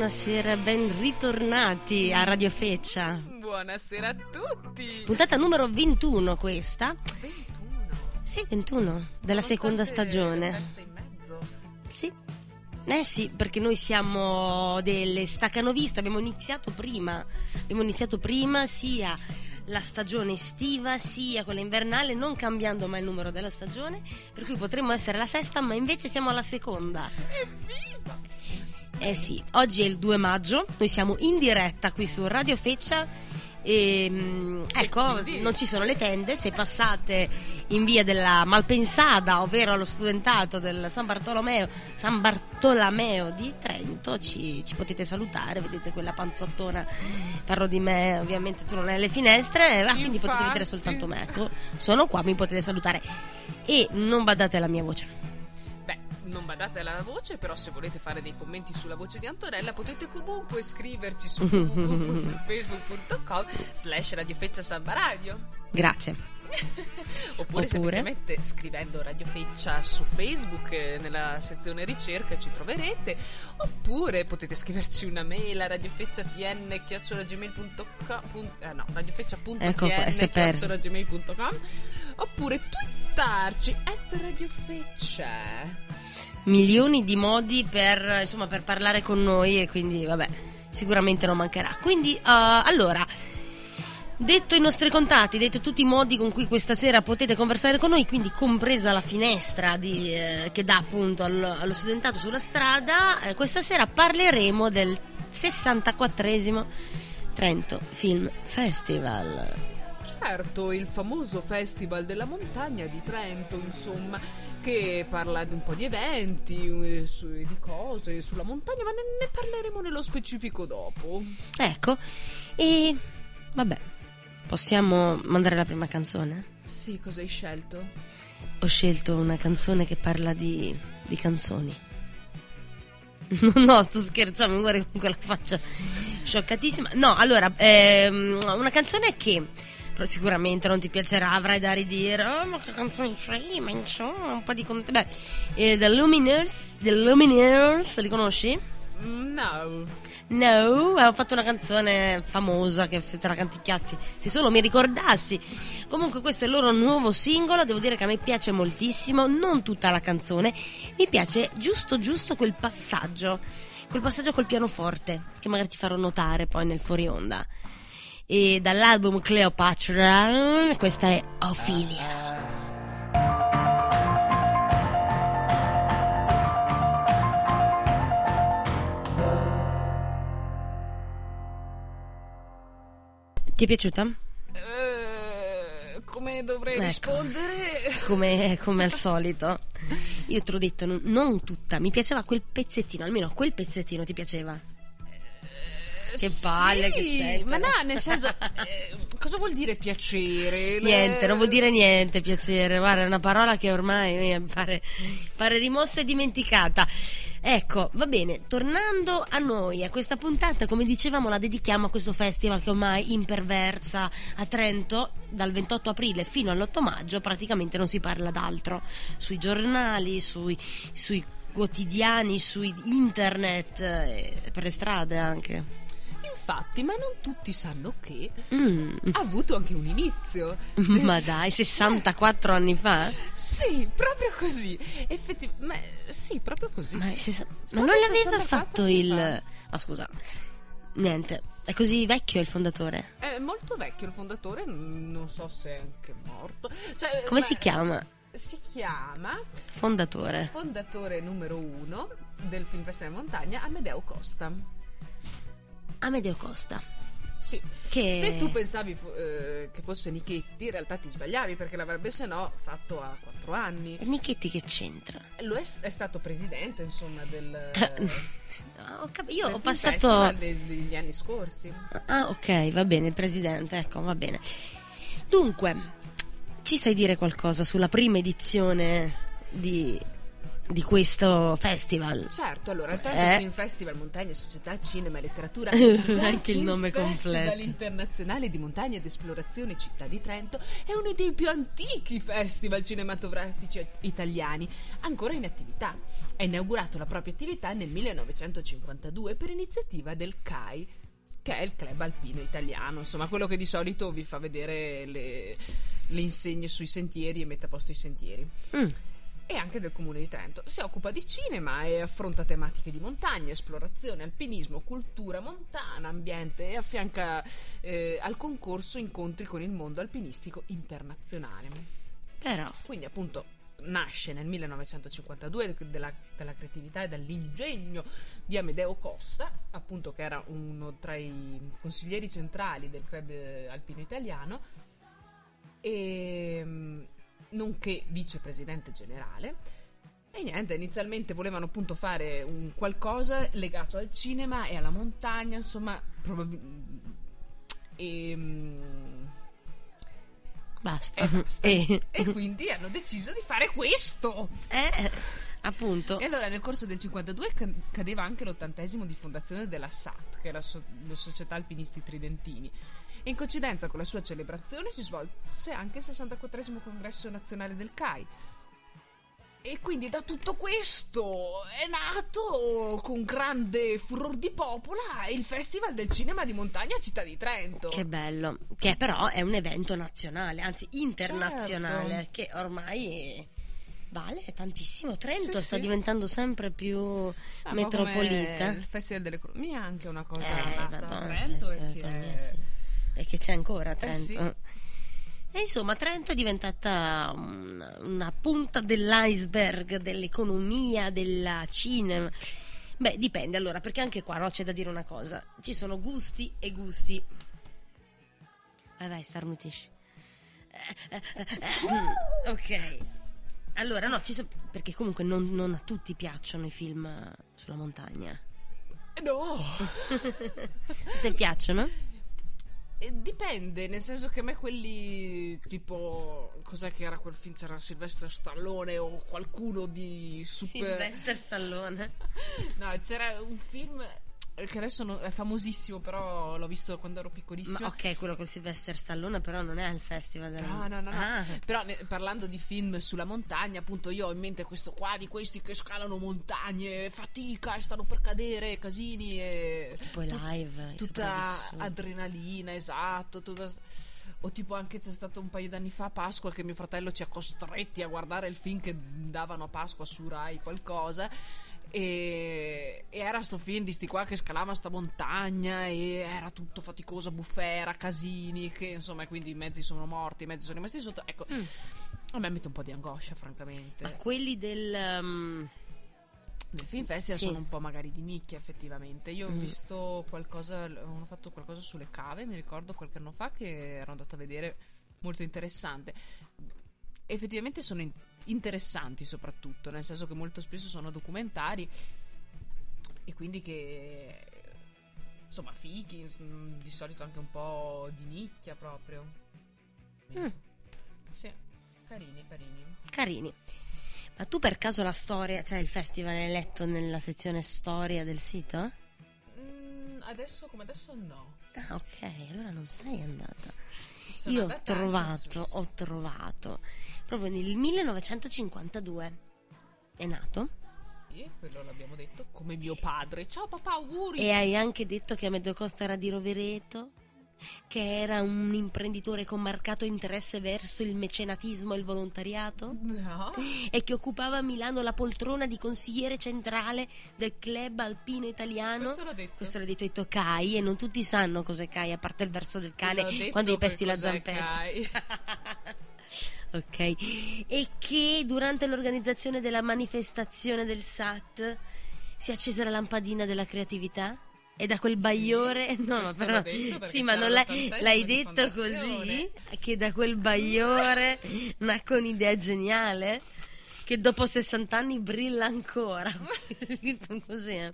buonasera, ben ritornati a Radio Feccia. Buonasera a tutti. Puntata numero 21 questa. 21. Sì, 21 della seconda stagione. resta in mezzo. Sì. Eh sì, perché noi siamo delle staccanoviste, abbiamo iniziato prima. Abbiamo iniziato prima sia la stagione estiva sia quella invernale, non cambiando mai il numero della stagione, per cui potremmo essere la sesta, ma invece siamo alla seconda. Evviva! Eh sì, oggi è il 2 maggio, noi siamo in diretta qui su Radio Feccia. E mm, ecco, non ci sono le tende, se passate in via della Malpensada, ovvero allo studentato del San Bartolomeo, San Bartolomeo di Trento, ci, ci potete salutare, vedete quella panzottona, parlo di me, ovviamente tu non hai le finestre, ah, quindi potete vedere soltanto me, ecco, sono qua, mi potete salutare. E non badate alla mia voce. Non badate alla voce, però se volete fare dei commenti sulla voce di Antonella potete comunque scriverci su www.facebook.com slash radiofeccia Samba Radio. Grazie. Oppure, Oppure? semplicemente scrivendo Radio Feccia su Facebook eh, nella sezione ricerca ci troverete. Oppure potete scriverci una mail a radiofecciatn.gmail.com eh, no, radiofeccia.tn Ecco qua, si twittarci at radiofeccia. milioni di modi per, insomma, per parlare con noi e quindi vabbè sicuramente non mancherà. Quindi eh, allora detto i nostri contatti detto tutti i modi con cui questa sera potete conversare con noi quindi compresa la finestra di, eh, che dà appunto allo, allo studentato sulla strada eh, questa sera parleremo del 64esimo Trento Film Festival Certo, il famoso Festival della Montagna di Trento, insomma, che parla di un po' di eventi, eh, su- di cose sulla montagna, ma ne, ne parleremo nello specifico dopo. ecco e vabbè possiamo mandare la prima canzone? Sì, cosa hai scelto? Ho scelto una canzone che parla di, di canzoni. No, sto scherzando, mi guardi con quella faccia scioccatissima. No, allora, ehm, una canzone che sicuramente non ti piacerà, avrai da ridire. Oh, ma che canzoni c'hai? Ma insomma, un po' di contenuto. Beh, eh, The Lumineers, The Lumineers, li conosci? No. No, avevo fatto una canzone famosa che se te la canticchiassi, se solo mi ricordassi. Comunque questo è il loro nuovo singolo, devo dire che a me piace moltissimo, non tutta la canzone, mi piace giusto giusto quel passaggio, quel passaggio col pianoforte, che magari ti farò notare poi nel fuori onda. E dall'album Cleopatra, questa è Ophelia. Ti è piaciuta? Eh, come dovrei Ecco. rispondere? come, come al solito. Io te l'ho detto, non, non tutta, mi piaceva quel pezzettino, almeno quel pezzettino ti piaceva. Che palle che Sì, sei, Ma no, nel senso, eh, cosa vuol dire piacere? Niente, Eh, non vuol dire niente piacere, guarda, è una parola che ormai mi pare, pare rimossa e dimenticata. Ecco, va bene, tornando a noi, a questa puntata, come dicevamo, la dedichiamo a questo festival che ormai imperversa a Trento dal 28 aprile fino all'8 maggio, praticamente non si parla d'altro. Sui giornali, sui, sui quotidiani, su internet, eh, per le strade anche. Infatti, ma non tutti sanno che Mm. ha avuto anche un inizio. Ma dai, 64 anni fa? Sì, proprio così. Effettivamente, sì, proprio così. Ma, sessa- ma non l'aveva 64 fatto il. fa. Ma scusa, niente, è così vecchio il fondatore. È molto vecchio il fondatore, non so se è anche morto. Cioè, Come ma- si chiama? Si chiama Fondatore. fondatore numero uno del Film Festival Montagna, Amedeo Costa. Amedeo Costa. Sì. Che- Se tu pensavi eh, che fosse Nichetti, in realtà ti sbagliavi perché l'avrebbe se no fatto a quattro anni. E Nichetti che c'entra? Lo è, è stato presidente, insomma, del. Ah, ho cap- Io ho passato. De- degli anni scorsi. Ah, ok, va bene, il presidente, ecco, va bene. Dunque, ci sai dire qualcosa sulla prima edizione di di questo festival. Certo, allora il Trento Eh. Film Festival Montagna, Società, Cinema e Letteratura Anche il nome Festival completo. internazionale di montagna ed esplorazione Città di Trento è uno dei più antichi festival cinematografici italiani, ancora in attività. Ha inaugurato la propria attività nel 1952 per iniziativa del CAI, che è il club alpino italiano, insomma quello che di solito vi fa vedere le, le insegne sui sentieri e mette a posto i sentieri Mm. E anche del comune di Trento. Si occupa di cinema e affronta tematiche di montagna, esplorazione, alpinismo, cultura montana, ambiente e affianca eh, al concorso incontri con il mondo alpinistico internazionale. Però, Quindi appunto nasce nel 1952 della, della creatività e dall'ingegno di Amedeo Costa, appunto che era uno tra i consiglieri centrali del club eh, alpino italiano e mm, nonché vicepresidente generale. E niente, inizialmente volevano appunto fare un qualcosa legato al cinema e alla montagna, insomma, probabilmente... E, mm, basta. e basta. E- E quindi hanno deciso di fare questo. eh, appunto. E allora nel corso del 52 ca- cadeva anche l'ottantesimo di fondazione della SAT, che è la, so- la Società Alpinisti Tridentini. In coincidenza con la sua celebrazione si svolse anche il 64 congresso nazionale del CAI. E quindi da tutto questo è nato con grande furor di popola il Festival del Cinema di Montagna Città di Trento. Che bello, che però è un evento nazionale, anzi internazionale, Certo. che ormai vale tantissimo. Trento Sì, sta sì. diventando sempre più Ah, metropolita. Il Festival dell'Economia è anche una cosa Eh, nata a Madonna, Trento è- sì. E che c'è ancora a Eh, sì. Trento. E insomma, Trento è diventata un- una punta dell'iceberg dell'economia, della cinema. Beh, dipende allora, perché anche qua no, c'è da dire una cosa: ci sono gusti e gusti. Vai, vai, starnutisci. ok. Allora, no, ci sono. Perché comunque non, non a tutti piacciono i film eh, sulla montagna. No! A te piacciono? Eh, Dipende, nel senso che a me quelli tipo. Cos'è che era quel film? C'era Sylvester Stallone o qualcuno di super. Sylvester Stallone. No, c'era un film che adesso non- è famosissimo, però l'ho visto quando ero piccolissimo. Ok, quello con Sylvester Stallone, però non è al festival della No, no, no, no. Ah, Però ne- parlando di film sulla montagna, appunto, io ho in mente questo qua di questi che scalano montagne, fatica, stanno per cadere, casini e. tipo i live. tutta adrenalina, esatto. tutta- O tipo anche c'è stato un paio d'anni fa a Pasqua che mio fratello ci ha costretti a guardare il film che davano a Pasqua su Rai qualcosa. E, e era sto film di sti qua che scalavano sta montagna e era tutto faticosa, bufera, casini, che insomma quindi i mezzi sono morti, i mezzi sono rimasti sotto. Ecco, a me mette un po' di angoscia, francamente. Mm. Ma quelli del. um, Nel film festival Sì. sono un po' magari di nicchia effettivamente. Io ho Mm. visto qualcosa, hanno fatto qualcosa sulle cave, mi ricordo qualche anno fa che ero andata a vedere, molto interessante. Effettivamente sono in- interessanti soprattutto, nel senso che molto spesso sono documentari e quindi che insomma fighi, mm, di solito anche un po' di nicchia proprio. Mm. Sì, carini, carini. carini. Ma tu per caso la storia, cioè il festival hai letto nella sezione storia del sito? Mm, adesso come adesso no. Ah, ok, allora non sei andata. Io ho trovato, ho trovato proprio nel 1952 è nato Sì, quello l'abbiamo detto, come mio padre. Ciao papà, auguri! e hai anche detto che Amedeo Costa era di Rovereto, che era un imprenditore con marcato interesse verso il mecenatismo e il volontariato No. e che occupava a Milano la poltrona di consigliere centrale del club alpino italiano. Questo l'ho detto. Questo l'ha detto Ito Kai e non tutti sanno cos'è Kai a parte il verso del cane L'ho quando gli pesti la zampetta. Ok. E che durante l'organizzazione della manifestazione del SAT si è accesa la lampadina della creatività? E da quel bagliore, no, ma questo però, sì, ma non l'hai, l'hai detto così? Che da quel bagliore nacque un'idea geniale che dopo 60 anni brilla ancora. così, eh.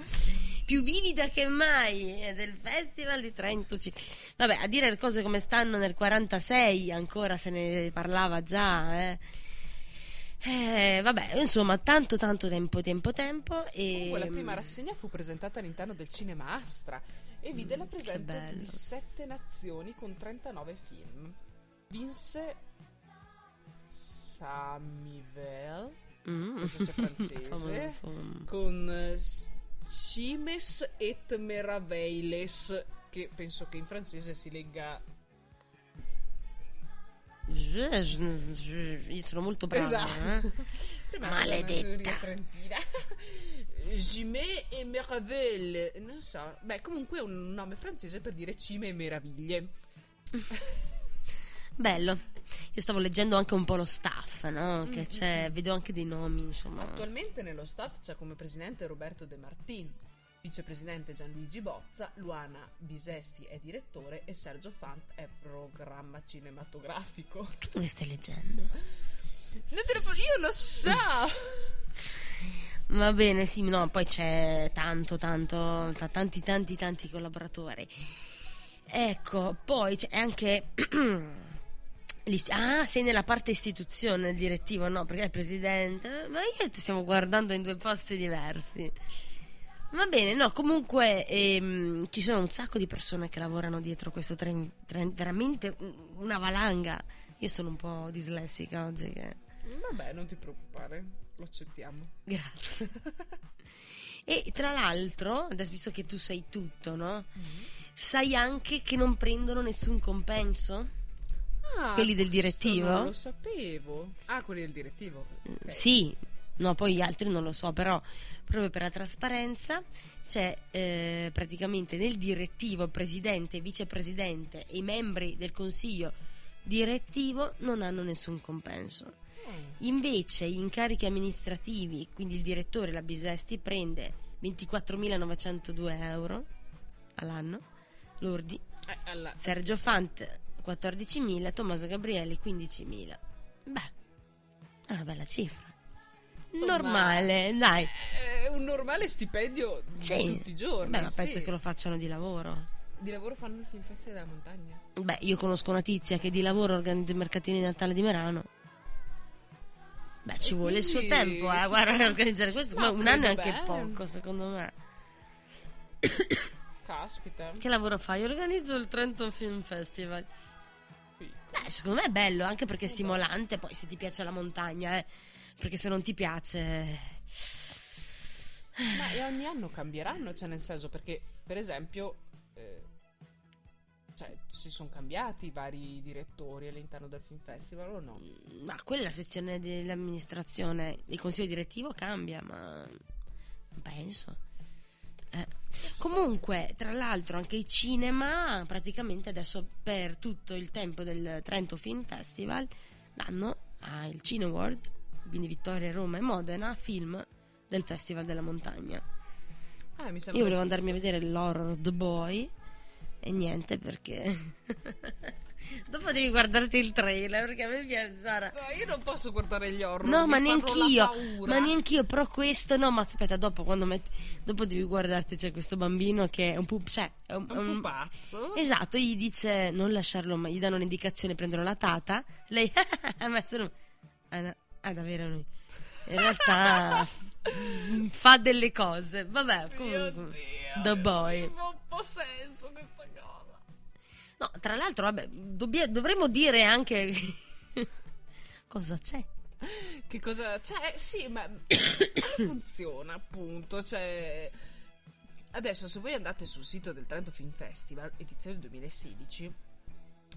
Più vivida che mai è del Festival di Trento. Vabbè, a dire le cose come stanno nel 46, ancora se ne parlava già, eh. Eh, Eh, vabbè, insomma, tanto tanto tempo, tempo, tempo. E... Comunque la prima rassegna fu presentata all'interno del Cinema Astra e vide la Mm, che presenza di sette nazioni con 39 film. Vinse Samivel Mm. francese, con eh, Cimes et Meraveiles che penso che in francese si legga Io sono molto brava. Esatto. eh. Maledetta. era una giuria trentina. Cime e Meravelle. Non so. Beh, comunque è un nome francese per dire cime e meraviglie. Bello. Io stavo leggendo anche un po' lo staff, no? Che Mm, c'è, vedo anche dei nomi, insomma. Attualmente nello staff c'è come presidente Roberto De Martin, vicepresidente Gianluigi Bozza, Luana Bisesti è direttore e Sergio Fant è programma cinematografico. Tu che stai leggendo? Io lo so! Va bene, sì, no, poi c'è tanto, tanto, ta- tanti, tanti, tanti collaboratori. Ecco, poi c'è anche... Ah, sei nella parte istituzione, il direttivo, no, perché è il presidente. Ma io ti stiamo guardando in due posti diversi. Va bene, no, comunque ehm, ci sono un sacco di persone che lavorano dietro questo tren, tren- veramente un- una valanga. Io sono un po' dislessica oggi che... Vabbè, non ti preoccupare, lo accettiamo. Grazie. e tra l'altro, adesso visto che tu sai tutto, no? Sai anche che non prendono nessun compenso? Ah, Quelli del direttivo? Non lo sapevo. Ah, quelli del direttivo. Ok. Sì, no, poi gli altri non lo so, però proprio per la trasparenza c'è eh, praticamente nel direttivo presidente, vicepresidente e i membri del consiglio direttivo non hanno nessun compenso. Oh. Invece gli incarichi amministrativi, quindi il direttore, la Bisesti, prende 24.902 euro all'anno, lordi, Eh, alla- Sergio Fant 14.000, Tommaso Gabrielli 15.000. Beh, è una bella cifra. Insomma, Normale, dai. È un normale stipendio di Sì. tutti i giorni. Beh, ma penso sì. che lo facciano di lavoro. Di lavoro fanno il film festival della montagna. Beh, io conosco una tizia che di lavoro organizza i mercatini di Natale di Merano. Beh, ci vuole il suo quindi- tempo, eh, guarda, a organizzare questo. Ma Ma un anno è anche bene. poco, secondo me. Caspita. Che lavoro fai? Organizzo il Trenton Film Festival. Fico. Beh, secondo me è bello, anche perché è stimolante, poi se ti piace la montagna, eh. Perché se non ti piace... Ma e ogni anno cambieranno, cioè nel senso perché, per esempio, eh, cioè, si sono cambiati i vari direttori all'interno del film festival o no? Ma quella sezione dell'amministrazione, il consiglio direttivo cambia, ma non penso. Eh. Comunque, tra l'altro, anche i cinema praticamente adesso per tutto il tempo del Trento Film Festival danno al Cineworld, quindi Vittoria, Roma e Modena, film del Festival della Montagna. Ah, Io volevo andarmi a vedere l'horror The Boy e niente perché... Dopo devi guardarti il trailer perché a me piace... guarda, No, io non posso guardare gli horror. No, ma neanch'io. Ma neanch'io, però questo no, ma aspetta, dopo quando metti dopo devi guardarti c'è questo bambino che è un pup, cioè è un, un un- pupazzo. Esatto, gli dice non lasciarlo, ma gli danno un'indicazione, prendono la tata, lei ma sono no, ah, davvero lui. In realtà fa delle cose. Vabbè, comunque Oddio, The Boy. Fa un po' senso questa cosa. No, tra l'altro, vabbè, dobbia- dovremmo dire anche cosa c'è. Che cosa c'è? Sì, ma funziona appunto? Cioè, adesso se voi andate sul sito del Trento Film Festival, edizione 2016,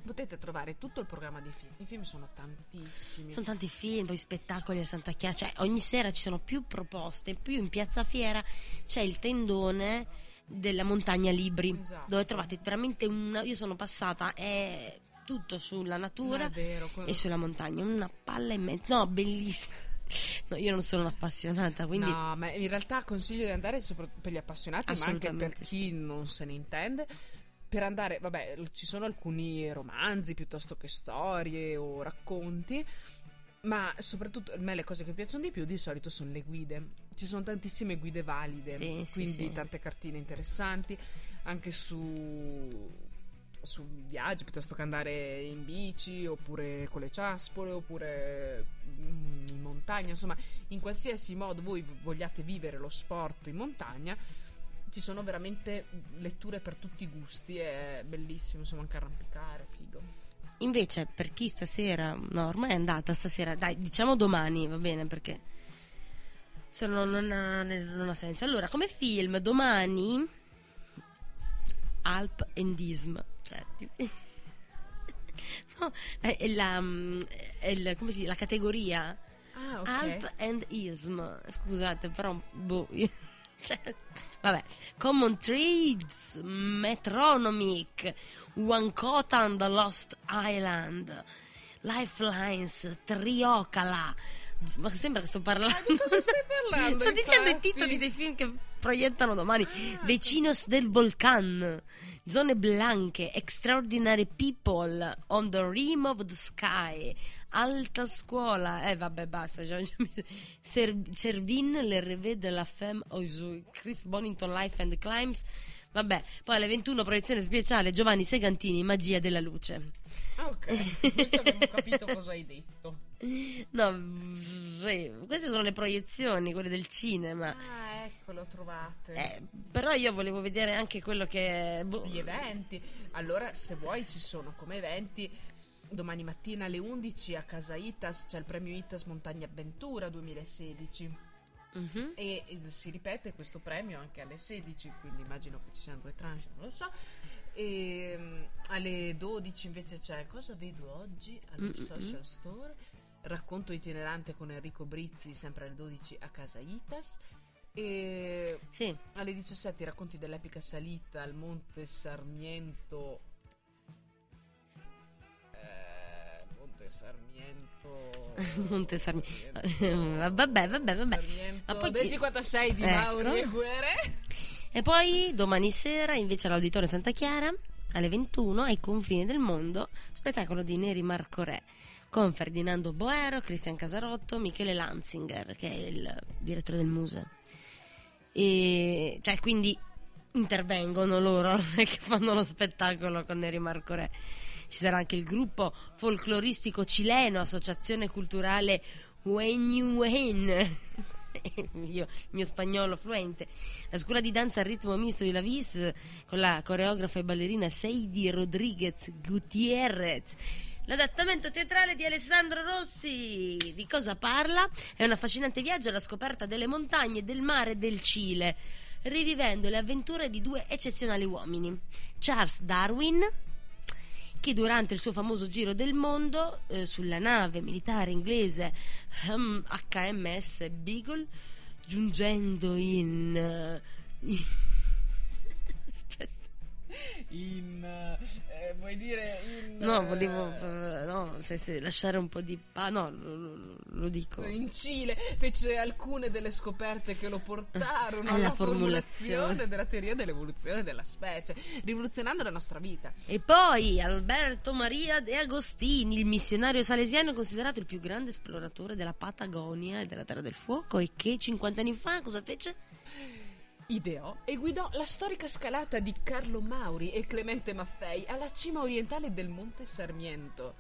potete trovare tutto il programma di film. I film sono tantissimi. Sono tanti film, poi spettacoli a Santa Chiara, cioè ogni sera ci sono più proposte, più in Piazza Fiera c'è il tendone della montagna Libri, Esatto. dove trovate veramente una... Io sono passata, è tutto sulla natura vero, que- e sulla montagna, una palla immensa, no, bellissima. No, io non sono un'appassionata, quindi... No, ma in realtà consiglio di andare soprattutto per gli appassionati, ma anche per chi non se ne intende. Per andare, vabbè, ci sono alcuni romanzi piuttosto che storie o racconti, ma soprattutto a me le cose che piacciono di più di solito sono le guide. Ci sono tantissime guide valide, Sì, sì, quindi sì. tante cartine interessanti, anche su su viaggi piuttosto che andare in bici oppure con le ciaspole oppure mm, in montagna, insomma, in qualsiasi modo voi vogliate vivere lo sport in montagna, ci sono veramente letture per tutti i gusti, è bellissimo, insomma, anche arrampicare, figo. Invece, per chi stasera, no, ormai è andata stasera, dai, diciamo domani, va bene, perché se no non ha, non ha senso. Allora, come film, domani Alp Endism, cioè, no, è la, è la, come si dice, la categoria Ah, ok. Alp and Ism. Scusate, però, boh, vabbè, Common Trades, Metronomic, Wankota and the Lost Island, Lifelines, Triocala. Ma sembra che sto parlando. di cosa stai parlando, sto dicendo i infatti? titoli dei film che proiettano domani. Vecinos del Volcan, Zone Blanche, Extraordinary People, On the Rim of the Sky, Alta Scuola. Eh, vabbè, basta. già- già mi- Ser- Cervin, le revue de la femme Chris Bonington Life and Climbs. Vabbè, poi alle 21 proiezione speciale Giovanni Segantini, Magia della luce. Ah, ok, questo abbiamo capito cosa hai detto. No, sì, queste sono le proiezioni, quelle del cinema. Ah, ecco, lo trovate. Eh, però io volevo vedere anche quello che... boh, Gli eventi. Allora, se vuoi, ci sono come eventi. Domani mattina alle 11 a Casa Itas c'è il premio Itas Montagna Avventura 2016 mhm. e si ripete questo premio anche alle 16, quindi immagino che ci siano due tranche, non lo so. E mm, alle 12 invece c'è Cosa vedo oggi allo Mm-mm. Social Store? Racconto itinerante con Enrico Brizzi, sempre alle 12 a Casa Itas. E Sì, alle 17 i racconti dell'epica salita al Monte Sarmiento. Eh, Monte Sarmiento. Monte Sarmiento. Vabbè, vabbè, vabbè. Sarmiento Ma poi del chi- 56 di Ecco. Mauri e Guere. E poi domani sera, invece, all'Auditorio Santa Chiara, alle 21, ai confini del mondo, spettacolo di Neri Marco Re con Ferdinando Boero, Cristian Casarotto, Michele Lanzinger, che è il direttore del museo. E cioè, quindi intervengono loro che fanno lo spettacolo con Neri Marco Re. Ci sarà anche il gruppo folcloristico cileno, Associazione Culturale Wen Io, mio spagnolo fluente. La scuola di danza al ritmo misto di La Vis con la coreografa e ballerina Seidi Rodriguez Gutierrez. L'adattamento teatrale di Alessandro Rossi. Di cosa parla? È un affascinante viaggio alla scoperta delle montagne, del mare e del Cile, rivivendo le avventure di due eccezionali uomini. Charles Darwin, che durante il suo famoso giro del mondo eh, sulla nave militare inglese HMS Beagle, giungendo in... eh, in-. In. eh, vuoi dire in. No, volevo eh, eh, no, se, se lasciare un po' di pa- no, lo, lo- lo dico. In Cile fece alcune delle scoperte che lo portarono Alla alla formulazione. formulazione della teoria dell'evoluzione della specie, rivoluzionando la nostra vita. E poi Alberto Maria De Agostini, il missionario salesiano considerato il più grande esploratore della Patagonia e della Terra del Fuoco e che 50 anni fa cosa fece? Ideò e guidò la storica scalata di Carlo Mauri e Clemente Maffei alla cima orientale del Monte Sarmiento.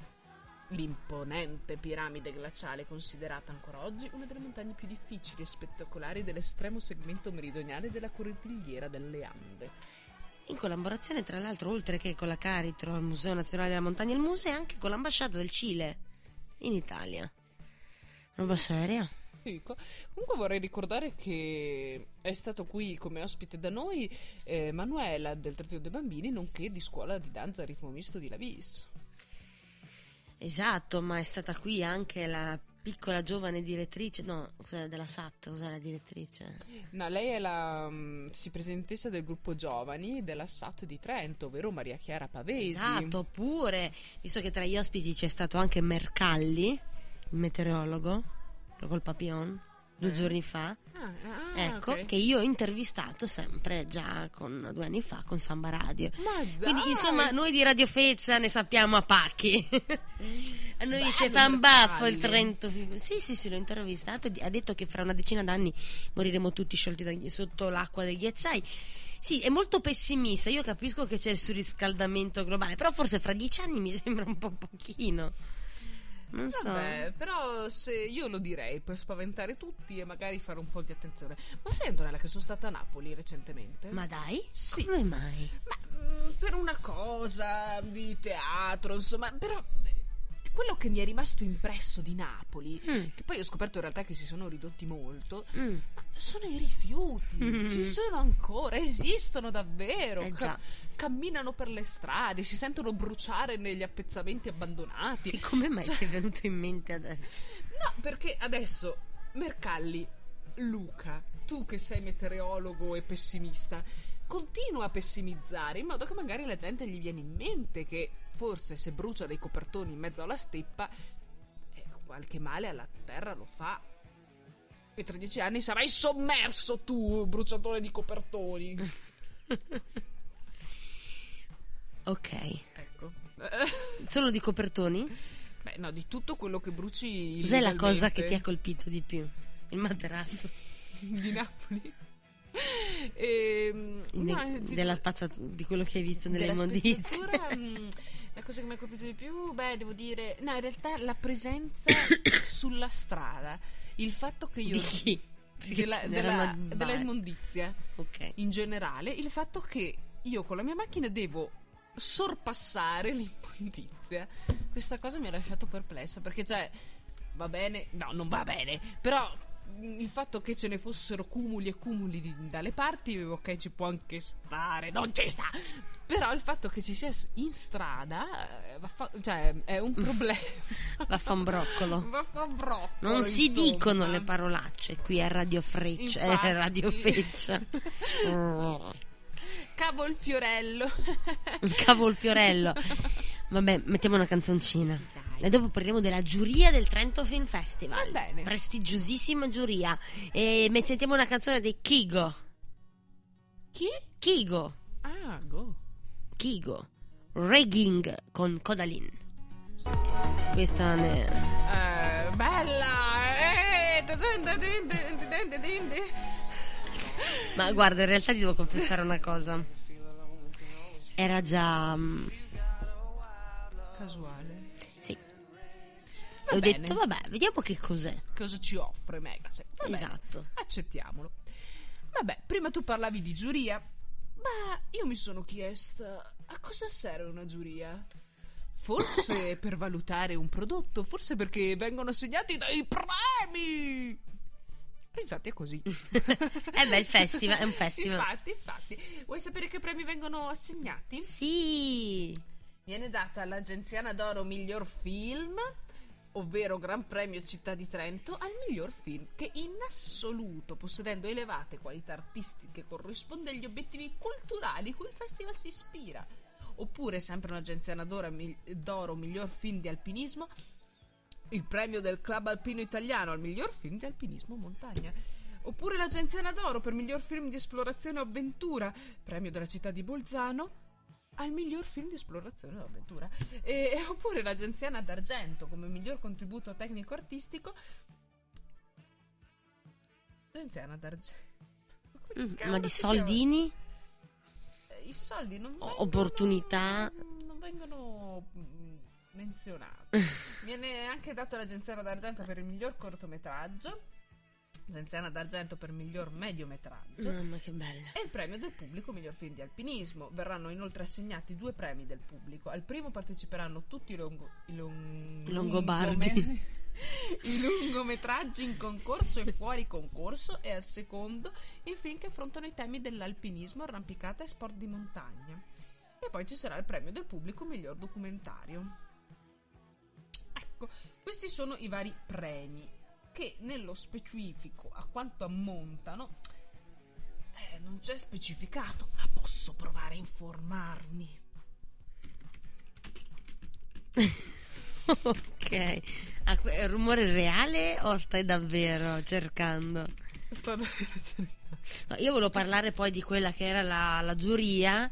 L'imponente piramide glaciale considerata ancora oggi una delle montagne più difficili e spettacolari dell'estremo segmento meridionale della cordigliera delle Ande. In collaborazione tra l'altro oltre che con la Caritro, il Museo Nazionale della Montagna e il Museo anche con l'ambasciata del Cile in Italia. Roba seria? Ecco. Comunque vorrei ricordare che è stato qui come ospite da noi eh, Manuela del Tritio dei Bambini, nonché di scuola di danza ritmo misto di Lavis. Esatto, ma è stata qui anche la piccola giovane direttrice, no, della SAT, cos'era la direttrice? No, lei è la mm, si presentessa del gruppo giovani della SAT di Trento, ovvero Maria Chiara Pavesi. Esatto, oppure, visto che tra gli ospiti c'è stato anche Mercalli, il meteorologo, col papillon. due Eh. giorni fa. Ah, ah, Ecco, ok. che io ho intervistato sempre già con due anni fa con Samba Radio. Ma! Quindi, insomma, noi di Radio Feccia ne sappiamo a pacchi. a noi Bello, ci fa un baffo il Trento. Sì, sì, sì, l'ho intervistato. Ha detto che fra una decina d'anni moriremo tutti sciolti da- sotto l'acqua dei ghiacciai. Sì, è molto pessimista. Io capisco che c'è il surriscaldamento globale, però forse fra dieci anni mi sembra un po' pochino. Non so. Vabbè, però se io lo direi per spaventare tutti e magari fare un po' di attenzione. Ma sai Antonella che sono stata a Napoli recentemente? Ma dai? Sì. Come mai? Ma, mm, per una cosa di teatro, insomma, però quello che mi è rimasto impresso di Napoli, Mm. che poi ho scoperto in realtà che si sono ridotti molto, Mm. sono i rifiuti. Mm. Ci sono ancora, esistono davvero. Eh Ca- camminano per le strade, si sentono bruciare negli appezzamenti abbandonati. E come mai Cioè- ti è venuto in mente adesso? No, perché adesso Mercalli, Luca, tu che sei meteorologo e pessimista, continua a pessimizzare in modo che magari la gente gli viene in mente che forse se brucia dei copertoni in mezzo alla steppa, eh, qualche male alla terra lo fa. E tra dieci anni sarai sommerso tu, bruciatore di copertoni. Ok. ecco. Solo di copertoni? Beh, no, di tutto quello che bruci. Cos'è la cosa che ti ha colpito di più? Il materasso di Napoli. Ehm, Ne- no, ti- della spazza- di quello che hai visto nelle immondizie. La cosa che mi ha colpito di più, beh, devo dire, no, in realtà la presenza sulla strada, il fatto che io Di chi? Della, della, della immondizia Ok. in generale, il fatto che io con la mia macchina devo sorpassare l'immondizia. Questa cosa mi ha lasciato perplessa perché cioè va bene, no, non va bene, però il fatto che ce ne fossero cumuli e cumuli di- dalle parti, ok, ci può anche stare, non ci sta. Però il fatto che ci sia in strada, eh, vaffa- cioè, è un problema. Vaffanbroccolo. Vaffanbroccolo, Non si insomma. dicono le parolacce qui a Radio Freccia. Infatti. Eh, Radio Feccia. Oh. Cavo il fiorello. Cavo il fiorello. Vabbè, mettiamo una canzoncina. Sì. E dopo parliamo della giuria del Trento Film Festival. Va bene. Prestigiosissima giuria. E mettiamo una canzone di Kigo. Chi? Kigo. Ah, go. Kigo. Regging con Codalin. Questa ne... Eh, bella! Ma guarda, in realtà ti devo confessare una cosa. Era già... Mm, Casuale. Va ho bene. detto, vabbè, vediamo che cos'è. Cosa ci offre Megaset? Va bene, Esatto. Accettiamolo. Vabbè, prima tu parlavi di giuria. Ma io mi sono chiesta a cosa serve una giuria? Forse per valutare un prodotto, forse perché vengono assegnati dei premi. Infatti è così. Eh beh, il festival, è un festival. Infatti, infatti. Vuoi sapere che premi vengono assegnati? Sì. Viene data all'Agenziana d'Oro Miglior Film, ovvero Gran Premio Città di Trento, al miglior film che in assoluto, possedendo elevate qualità artistiche, corrisponde agli obiettivi culturali cui il festival si ispira. Oppure, sempre un'Agenziana d'Oro, Miglior Film di Alpinismo, il premio del Club Alpino Italiano al miglior film di alpinismo montagna. Oppure l'Agenziana d'Oro per miglior film di esplorazione e avventura, premio della città di Bolzano al miglior film di esplorazione e avventura. E, oppure l'Agenziana d'Argento come miglior contributo tecnico-artistico. Agenziana d'Argento. Mm, Ma di si chiama? soldini? Eh, I soldi non O- vengono, opportunità? non vengono mm, menzionati. Viene anche dato all'Agenziana d'Argento per il miglior cortometraggio, Agenziana d'Argento per miglior mediometraggio. Mamma che bella. E il premio del pubblico miglior film di alpinismo. Verranno inoltre assegnati due premi del pubblico. Al primo parteciperanno tutti i, longo, i long- Longobardi. lungome- i lungometraggi in concorso e fuori concorso. E al secondo i film che affrontano i temi dell'alpinismo, arrampicata e sport di montagna. E poi ci sarà il premio del pubblico miglior documentario. Ecco, questi sono i vari premi che nello specifico a quanto ammontano eh, non c'è specificato, ma posso provare a informarmi. ok. Ah, è rumore reale o stai davvero cercando? Sto davvero cercando. No, io volevo parlare poi di quella che era la, la giuria,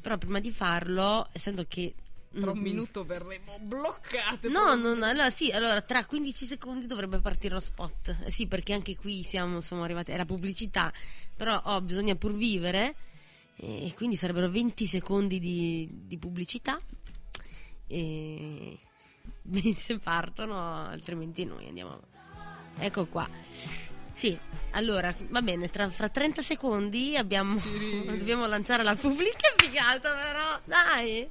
però prima di farlo, essendo che... Tra un Mm, minuto verremo bloccate. No, no, no, allora sì, allora tra 15 secondi dovrebbe partire lo spot. Eh sì, perché anche qui siamo, siamo arrivati, è la pubblicità, però oh, bisogna pur vivere e quindi sarebbero 20 secondi di, di pubblicità e se partono, altrimenti noi andiamo. Ecco qua. Sì, allora va bene, tra, fra 30 secondi abbiamo, Sì. dobbiamo lanciare la pubblica figata, però dai!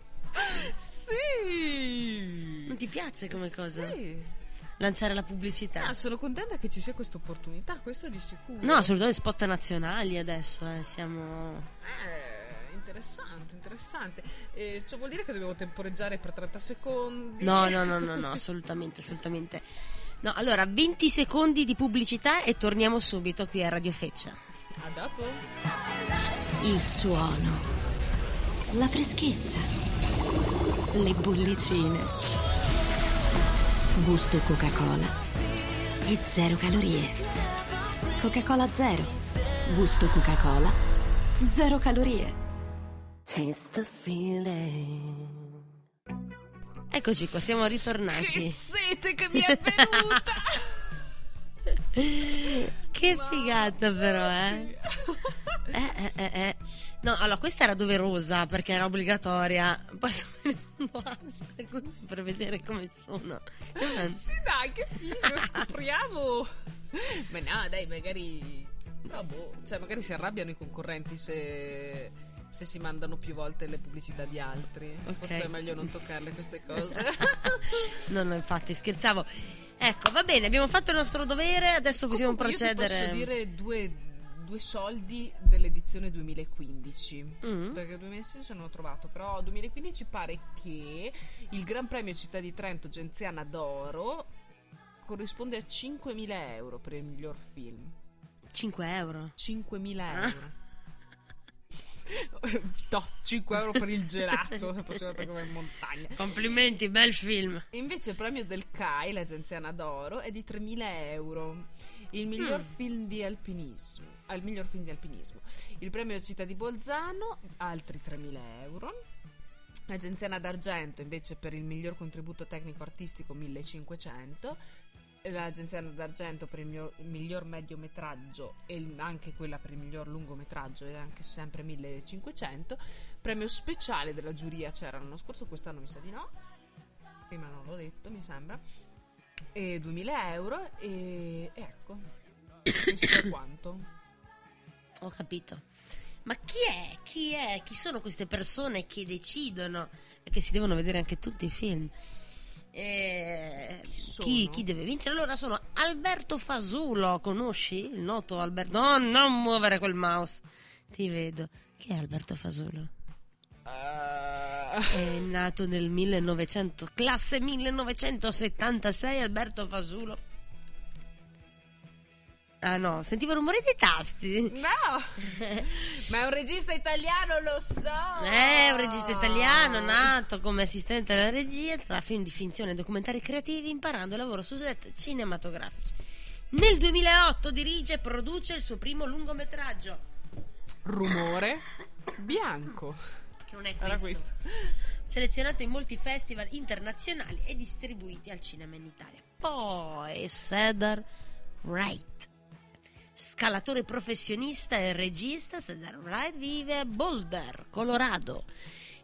Sì. Non ti piace come cosa? Sì. Lanciare la pubblicità? Ah, sono contenta che ci sia questa opportunità, questo di sicuro. No, assolutamente spot nazionali adesso, eh, siamo... Eh, interessante, interessante. Eh, ciò vuol dire che dobbiamo temporeggiare per 30 secondi. No, no, no, no, no, assolutamente, assolutamente. No, allora, 20 secondi di pubblicità e torniamo subito qui a Radio Feccia. A dopo. Il suono, la freschezza, le bollicine. Gusto Coca-Cola e zero calorie. Coca-Cola Zero. Gusto Coca-Cola, zero calorie. Taste the feeling. Eccoci qua, siamo Che ritornati. sete che mi è venuta! Che figata però, eh? Eh, eh, eh, eh. No, allora questa era doverosa perché era obbligatoria. Poi venendo altre così per vedere come sono. Sì, dai, che figo, scopriamo. Ma no, dai, magari. No, boh, cioè, magari si arrabbiano i concorrenti se. Se si mandano più volte le pubblicità di altri, Ok. forse è meglio non toccarle queste cose. No, no, infatti, scherzavo. Ecco, va bene, abbiamo fatto il nostro dovere, adesso possiamo Comunque, procedere. Io posso dire due, due soldi dell'edizione 2015. Mm. Perché 2016 non ho trovato, però 2015 pare che il Gran Premio Città di Trento Genziana d'Oro corrisponde a 5.000 euro per il miglior film. 5 euro. 5.000 Ah. euro. No, 5 euro per il gelato, se possiamo andare come in montagna. Complimenti, bel film. Invece il premio del CAI, l'Agenziana d'Oro, è di 3.000 euro. Il miglior Mm. film di alpinismo. Al miglior film di alpinismo. Il premio Città di Bolzano, altri 3.000 euro. L'Agenziana d'Argento, invece, per il miglior contributo tecnico-artistico, 1.500. L'Agenziana d'Argento per il miglior mediometraggio e anche quella per il miglior lungometraggio è anche sempre 1500. Premio speciale della giuria c'era l'anno scorso, quest'anno mi sa di no. Prima non l'ho detto, mi sembra. E 2000 euro e, e ecco. Questo è quanto. Ho capito. Ma chi è? Chi è? Chi sono queste persone che decidono che si devono vedere anche tutti i film? Eh, Chi chi, deve vincere? Allora sono Alberto Fasulo, conosci il noto Alberto? No, non muovere quel mouse. Ti vedo. Chi è Alberto Fasulo? È nato nel 1900, classe 1976, Alberto Fasulo. Ah no, sentivo rumore dei tasti. No! Ma è un regista italiano, lo so! È un regista italiano nato come assistente alla regia tra film di finzione e documentari creativi, imparando il lavoro su set cinematografici. Nel 2008 dirige e produce il suo primo lungometraggio, Rumore bianco. che non è Era questo, questo. selezionato in molti festival internazionali e distribuiti al cinema in Italia. Poi Cedar Wright. Scalatore professionista e regista, Cedar Wright vive a Boulder, Colorado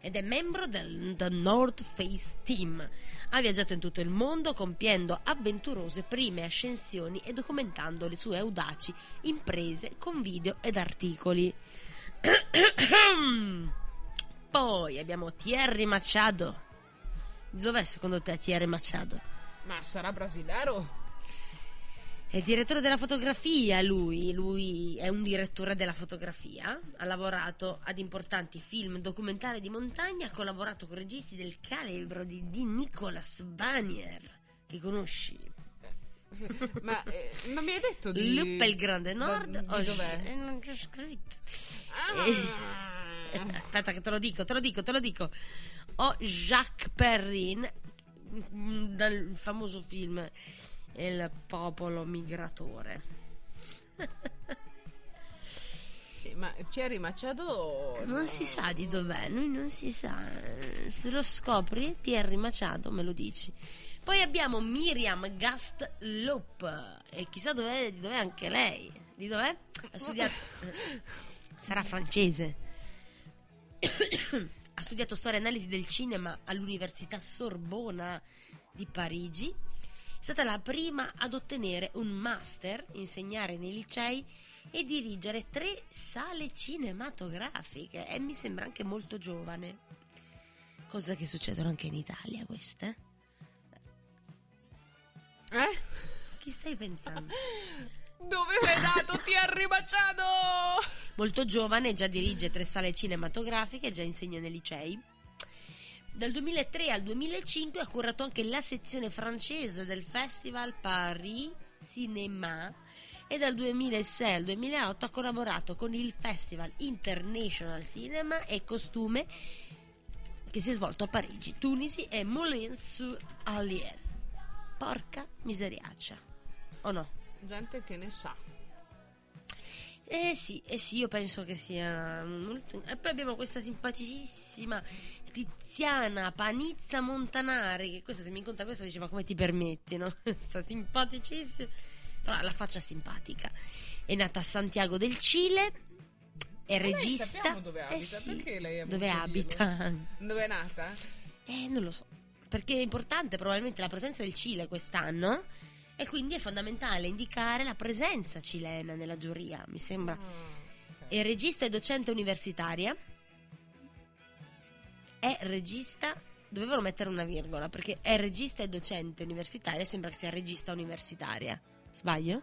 ed è membro del The North Face Team. Ha viaggiato in tutto il mondo compiendo avventurose prime ascensioni e documentando le sue audaci imprese con video ed articoli. Poi abbiamo Thierry Machado. Dov'è secondo te Thierry Machado? Ma sarà brasilero? È direttore della fotografia lui, lui è un direttore della fotografia, ha lavorato ad importanti film documentari di montagna, ha collaborato con registi del calibro di, di Nicolas Vanier, che conosci? Ma, eh, ma mi hai detto di... Lupa il Grande Nord, Da- di dov'è? eh, non c'è scritto. Ah. Aspetta che te lo dico, te lo dico, te lo dico. Ho Jacques Perrin, mm, dal famoso film Il popolo migratore. Sì, ma Thierry Machado... Non no. si sa di dov'è, lui non si sa. Se lo scopri, Thierry Machado, me lo dici. Poi abbiamo Miriam Gastlop, e chissà dov'è, di dov'è anche lei. Di dov'è? Ha studiato... Sarà francese. ha studiato storia e analisi del cinema all'Università Sorbona di Parigi. Stata la prima ad ottenere un master, insegnare nei licei e dirigere tre sale cinematografiche. E mi sembra anche molto giovane. Cosa che succedono anche in Italia, queste. Eh? Chi stai pensando? Dove è nato Thierry Machado? Molto giovane, già dirige tre sale cinematografiche, già insegna nei licei. Dal 2003 al 2005 ha curato anche la sezione francese del Festival Paris Cinéma e dal 2006 al 2008 ha collaborato con il Festival International Cinema e Costume che si è svolto a Parigi, Tunisi e Moulins-sur-Allier. Porca miseriaccia, o no? Gente che ne sa. Eh sì, eh sì, io penso che sia molto... E poi abbiamo questa simpaticissima Tiziana Panizza Montanari, che questa se mi incontra questa dice ma come ti permetti, no? Sta simpaticissima, però la faccia simpatica. È nata a Santiago del Cile, è regista... dove abita, eh sì, perché lei ha dove abita? Dove è nata? Eh, non lo so. Perché è importante probabilmente la presenza del Cile quest'anno e quindi è fondamentale indicare la presenza cilena nella giuria, mi sembra. È regista e docente universitaria. È regista. Dovevano mettere una virgola perché è regista e docente universitaria. Sembra che sia regista universitaria. Sbaglio?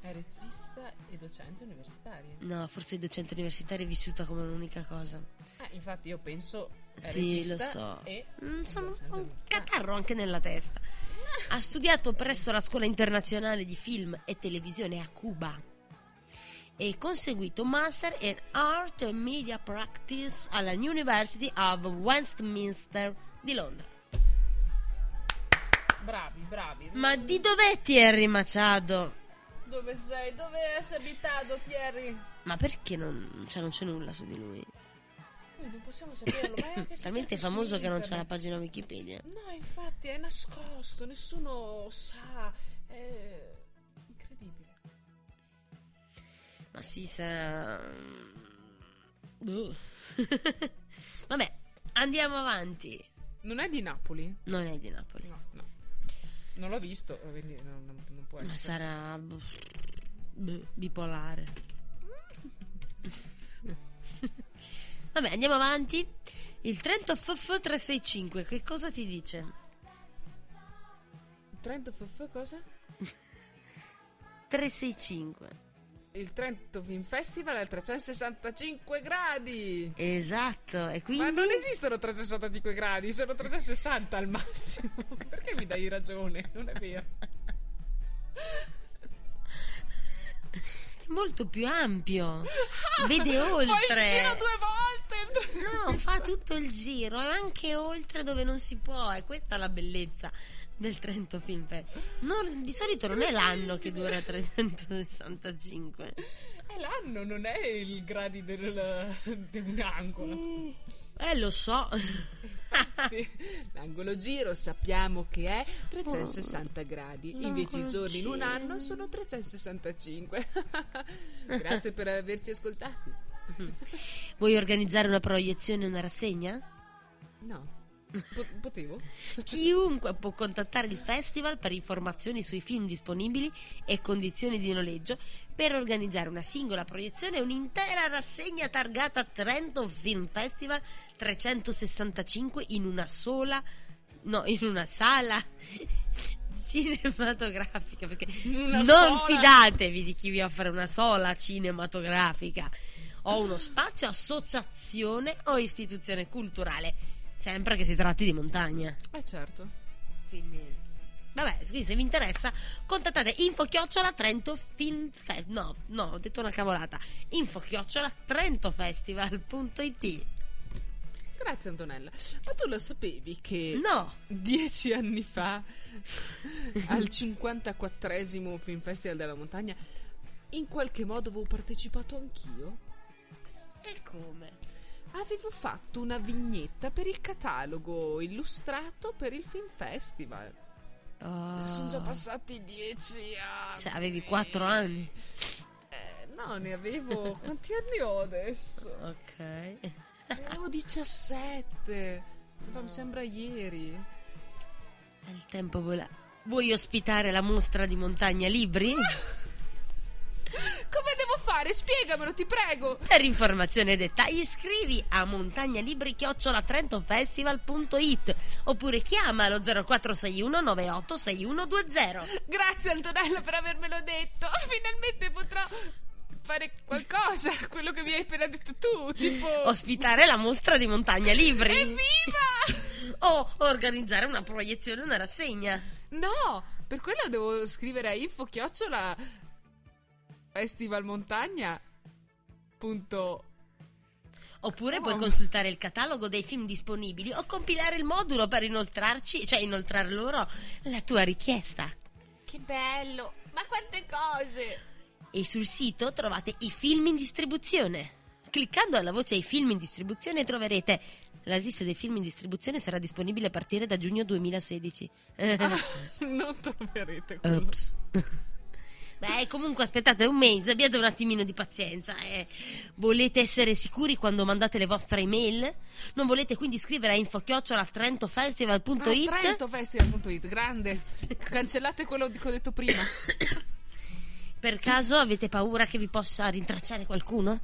È regista e docente universitaria. No, forse docente universitaria è vissuta come un'unica cosa. Eh, infatti io penso Sì, lo so. Mm, sono un catarro anche nella testa. Ha studiato presso la Scuola Internazionale di Film e Televisione a Cuba e conseguito master in Art and Media Practice alla University of Westminster di Londra. Bravi, bravi. Ma di dov'è Thierry Machado? Dove sei? Dove sei abitato, Thierry? Ma perché non, cioè non c'è nulla su di lui? Non possiamo saperlo, ma è Talmente famoso che non c'è la pagina Wikipedia. No, infatti è nascosto, nessuno sa. È Ma si sa. Boh. Vabbè, andiamo avanti. Non è di Napoli? Non è di Napoli. No, no. Non l'ho visto, quindi non, non- non può Ma essere. sarà boh, boh, bipolare. Vabbè, andiamo avanti. Il Trento FF 365, che cosa ti dice? Trento FF cosa? 365. Il Trento Film Festival è a 365 gradi. Esatto, e quindi Ma non esistono 365 gradi, sono 360 al massimo. Perché mi dai ragione? Non è vero. è molto più ampio. Vede oltre. il giro due volte. No, fa tutto il giro anche oltre dove non si può. E questa è la bellezza del Trento Film Festival. Non- di solito non è l'anno che dura 365. È l'anno, non è il gradi del, di un angolo. Eh, lo so. L'angolo giro sappiamo che è 360 gradi, invece i giorni in un anno sono 365. Grazie per averci ascoltati. Vuoi organizzare una proiezione una rassegna? No, Po- potevo? Chiunque può contattare il festival per informazioni sui film disponibili e condizioni di noleggio per organizzare una singola proiezione e un'intera rassegna targata Trento Film Festival 365 in una sola no, in una sala cinematografica perché non sola. fidatevi di chi vi offre una sola cinematografica o uno spazio associazione o istituzione culturale sempre che si tratti di montagna Eh certo. quindi vabbè quindi se vi interessa contattate info chiocciola Trento Film Fe- no no ho detto una cavolata info chiocciola trentofestival.it Grazie Antonella. Ma tu lo sapevi che No, dieci anni fa, al 54esimo Film Festival della Montagna, in qualche modo avevo partecipato anch'io? e come? Avevo fatto una vignetta per il catalogo illustrato per il Film Festival. Oh, Sono già passati dieci anni. Cioè, avevi quattro anni. Eh, no, ne avevo. Quanti anni ho adesso? Ok. Ne avevo 17. Ma mi sembra ieri. Il tempo vola. Vuoi ospitare la mostra di montagna libri? Come devo fare? Spiegamelo, ti prego. Per informazioni e dettagli scrivi a montagnalibri-trentofestival.it oppure chiamalo 0461 986120. Grazie Antonella per avermelo detto. Finalmente potrò fare qualcosa, quello che mi hai appena detto tu, tipo Ospitare la mostra di montagna libri. Evviva! O organizzare una proiezione, una rassegna. No, per quello devo scrivere a info chiocciola festivalmontagna punto Oppure Oh. puoi consultare il catalogo dei film disponibili o compilare il modulo per inoltrarci, cioè inoltrare loro la tua richiesta. Che bello! Ma quante cose! E sul sito trovate i film in distribuzione. Cliccando alla voce i film in distribuzione troverete la lista dei film in distribuzione sarà disponibile a partire da giugno 2016. non troverete quello. Ops. Beh, comunque aspettate un mese, abbiate un attimino di pazienza. eh. Volete essere sicuri quando mandate le vostre email? Non volete quindi scrivere a info-trentofestival.it? Ah, TrentoFestival.it, grande. Cancellate quello che ho detto prima. Per caso avete paura che vi possa rintracciare qualcuno?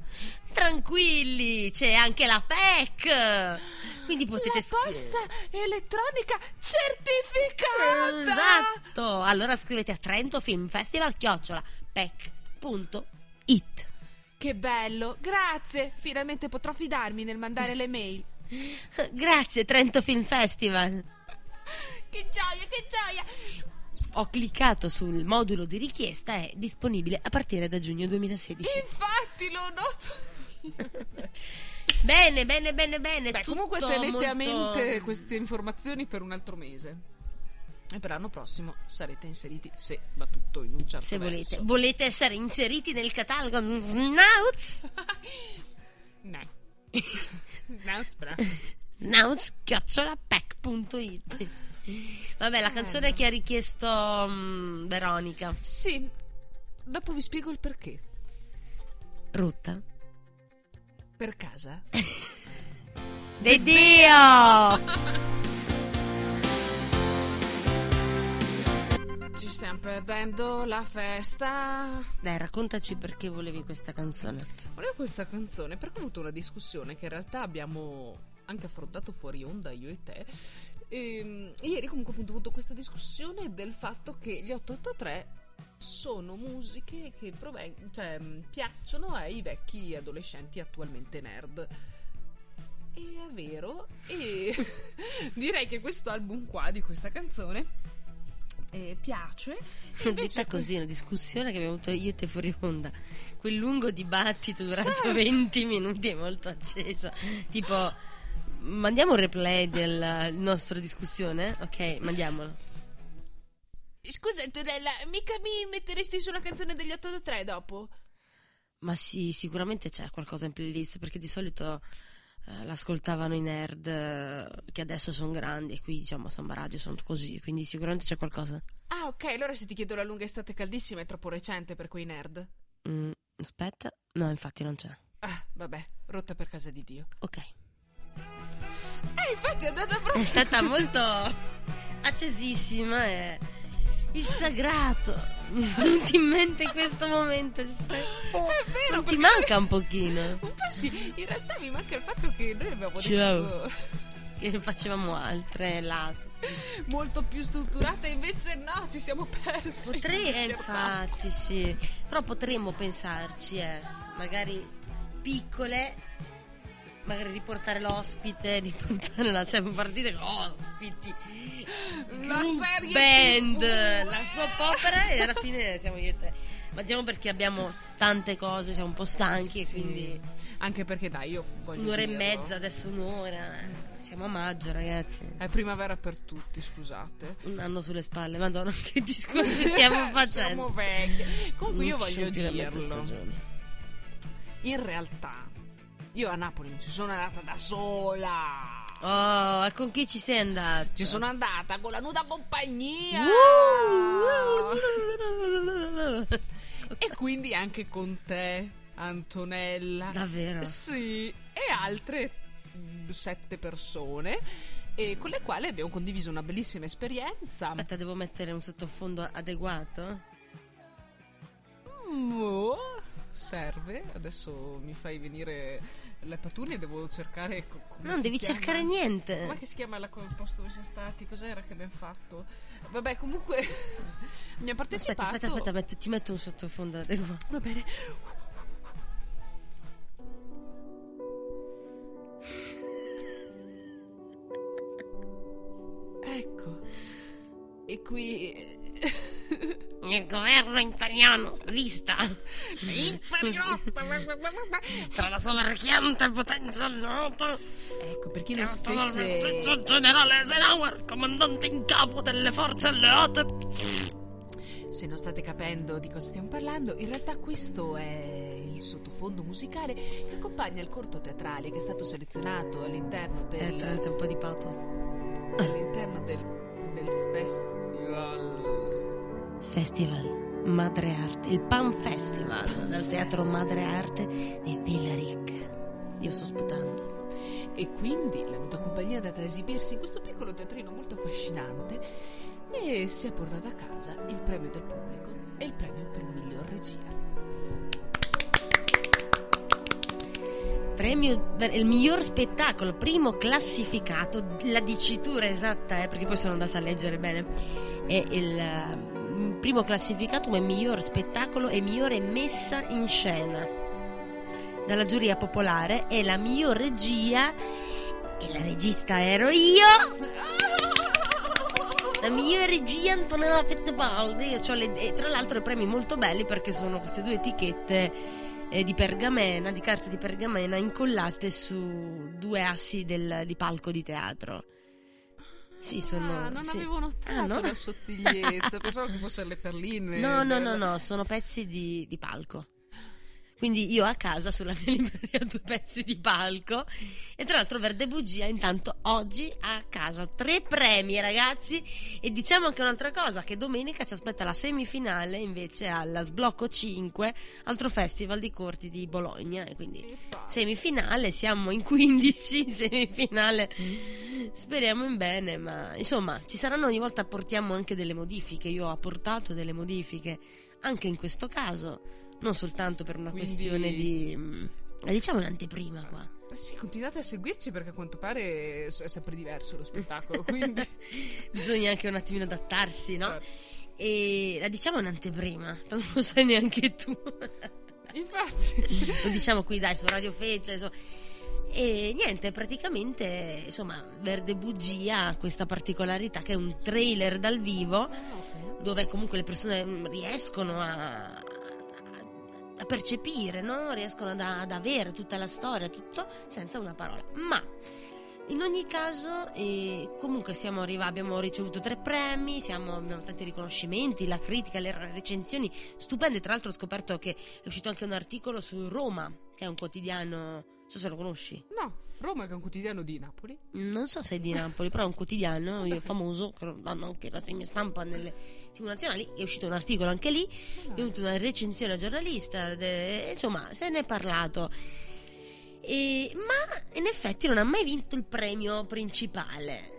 Tranquilli, c'è anche la PEC! Quindi potete scrivere. posta elettronica certificata! Esatto! Allora scrivete a Trento Film Festival chiocciola pec.it. Che bello, grazie. Finalmente potrò fidarmi nel mandare le mail. Grazie Trento Film Festival. Che gioia, che gioia! Ho cliccato sul modulo di richiesta, è disponibile a partire da giugno 2016. Infatti lo noto. Bene, bene, bene, bene. Beh, comunque tenete a molto- mente queste informazioni per un altro mese. E per l'anno prossimo sarete inseriti, se va tutto in un certo Se verso. volete, volete essere inseriti nel catalogo Snouts? No. Snouts, bra. Snouts-pack.it Vabbè, la canzone che ha richiesto mm, Veronica. Sì, dopo vi spiego il perché. Rutta. Per casa. De Dio! Ci stiamo perdendo la festa. Dai, raccontaci perché volevi questa canzone. Volevo questa canzone perché ho avuto una discussione che in realtà abbiamo anche affrontato fuori onda io e te. Ehm, ieri comunque appunto ho avuto questa discussione del fatto che gli 883 sono musiche che proven- cioè, mh, piacciono ai vecchi adolescenti attualmente nerd. E è vero, e direi che questo album qua di questa canzone eh, piace. E Detta così, una discussione che abbiamo avuto io e te fuori onda. Quel lungo dibattito durato Certo. 20 minuti è molto acceso. Tipo, mandiamo un replay della nostra discussione? Ok, mandiamolo. Scusa, Antonella, mica mi metteresti su una canzone degli 883 dopo? Ma sì, sicuramente c'è qualcosa in playlist perché di solito eh, l'ascoltavano i nerd eh, che adesso sono grandi e qui diciamo a Samba Radio sono così, quindi sicuramente c'è qualcosa. Ah, ok, allora se ti chiedo la lunga estate caldissima è troppo recente per quei nerd. Mm, aspetta, no, infatti non c'è. Ah, vabbè, rotta per casa di Dio. Ok. Eh, infatti è andata È proprio. stata molto accesissima e il sagrato. Mi è venuto in mente in questo momento il sagrato. È vero, Non ti manca un pochino? Un po' sì, in realtà mi manca il fatto che noi abbiamo Ciao. detto Che ne facevamo altre là. molto più strutturata, invece no, ci siamo persi. Potrei, eh, infatti, sì. Però potremmo pensarci, eh. Magari piccole. Magari riportare l'ospite, riportare la. Cioè, partite con ospiti. La serie band, TV. la soap opera e alla fine siamo io e te. Ma diciamo perché abbiamo tante cose, siamo un po' stanchi Sì. e quindi Anche perché dai, io voglio un'ora e dirlo. mezza, adesso un'ora. eh. Siamo a maggio, ragazzi. È primavera per tutti, scusate. Un anno sulle spalle, madonna, che discorsi stiamo facendo. Siamo vecchi. Comunque io Non voglio sono più le mezze dirlo. stagioni. In realtà, io a Napoli non ci sono andata da sola. Oh, e con chi ci sei andata? Ci sono andata con la nuda compagnia. Uh! E quindi anche con te, Antonella. Davvero? Sì, e altre mm, sette persone. E con le quali abbiamo condiviso una bellissima esperienza. Aspetta, devo mettere un sottofondo adeguato? Mm, oh, serve. Adesso mi fai venire le pattuglie. Devo cercare. co- Non devi chiama. cercare niente. Come si chiama la il posto dove siamo stati? Cos'era che abbiamo fatto? Vabbè, comunque abbiamo partecipato. Aspetta, aspetta, aspetta, metto- ti metto un sottofondo adeguato. Va bene. Ecco. E qui Il governo italiano, vista. Tra la soverchiante potenza alleata ecco per chi non stesse vestito generale Eisenhower, comandante in capo delle forze alleate. se non state capendo di cosa stiamo parlando, in realtà questo è il sottofondo musicale che accompagna il corto teatrale che è stato selezionato all'interno Eh, del un po' di pathos. all'interno del, del festival Festival Madre Arte, il Pan Festival del teatro Madre Arte di Villaric. Io sto sputando. E quindi la nuda compagnia è andata a esibirsi in questo piccolo teatrino molto affascinante e si è portata a casa il premio del pubblico e il premio per miglior regia. Premio per il miglior spettacolo, primo classificato, la dicitura esatta, eh, perché poi sono andata a leggere bene. È il primo classificato come miglior spettacolo e migliore messa in scena. Dalla giuria popolare e la miglior regia e la regista ero io. La miglior regia Antonella le- e tra l'altro premi molto belli perché sono queste due etichette eh, di pergamena di carta di pergamena incollate su due assi del- di palco di teatro sì sono ah, non sì. avevo notato Ah, no? la sottigliezza, pensavo che fossero le perline. No, no, no, no, sono pezzi di, di palco. Quindi io a casa sulla mia libreria ho due pezzi di palco e tra l'altro Verde Bugia intanto oggi ha a casa tre premi ragazzi e diciamo anche un'altra cosa che domenica ci aspetta la semifinale invece alla Sblocco 5 altro festival di corti di Bologna e quindi semifinale siamo in 15 semifinale speriamo in bene ma insomma ci saranno ogni volta apportiamo anche delle modifiche io ho apportato delle modifiche anche in questo caso non soltanto per una Quindi- questione di mm, diciamo un'anteprima qua Sì, continuate a seguirci perché a quanto pare è sempre diverso lo spettacolo, quindi... bisogna anche un attimino adattarsi no? Certo. e la diciamo un'anteprima tanto non lo sai neanche tu Infatti... lo diciamo qui dai su Radio Fece insomma. E niente praticamente insomma Verde Bugia ha questa particolarità che è un trailer dal vivo dove comunque le persone mm, riescono a, a- percepire, no? riescono ad, ad avere tutta la storia, tutto senza una parola. Ma in ogni caso, eh, comunque siamo arrivati, abbiamo ricevuto tre premi, siamo- abbiamo tanti riconoscimenti, la critica, le recensioni stupende. Tra l'altro ho scoperto che è uscito anche un articolo su Roma, che è un quotidiano, so se lo conosci. No, Roma che è un quotidiano di Napoli. Non so se è di Napoli, però è un quotidiano famoso, che danno anche rassegna stampa nelle tv nazionali. È uscito un articolo anche lì, è venuta una recensione al giornalista, de- insomma, se ne è parlato. E- ma in effetti non ha mai vinto il premio principale.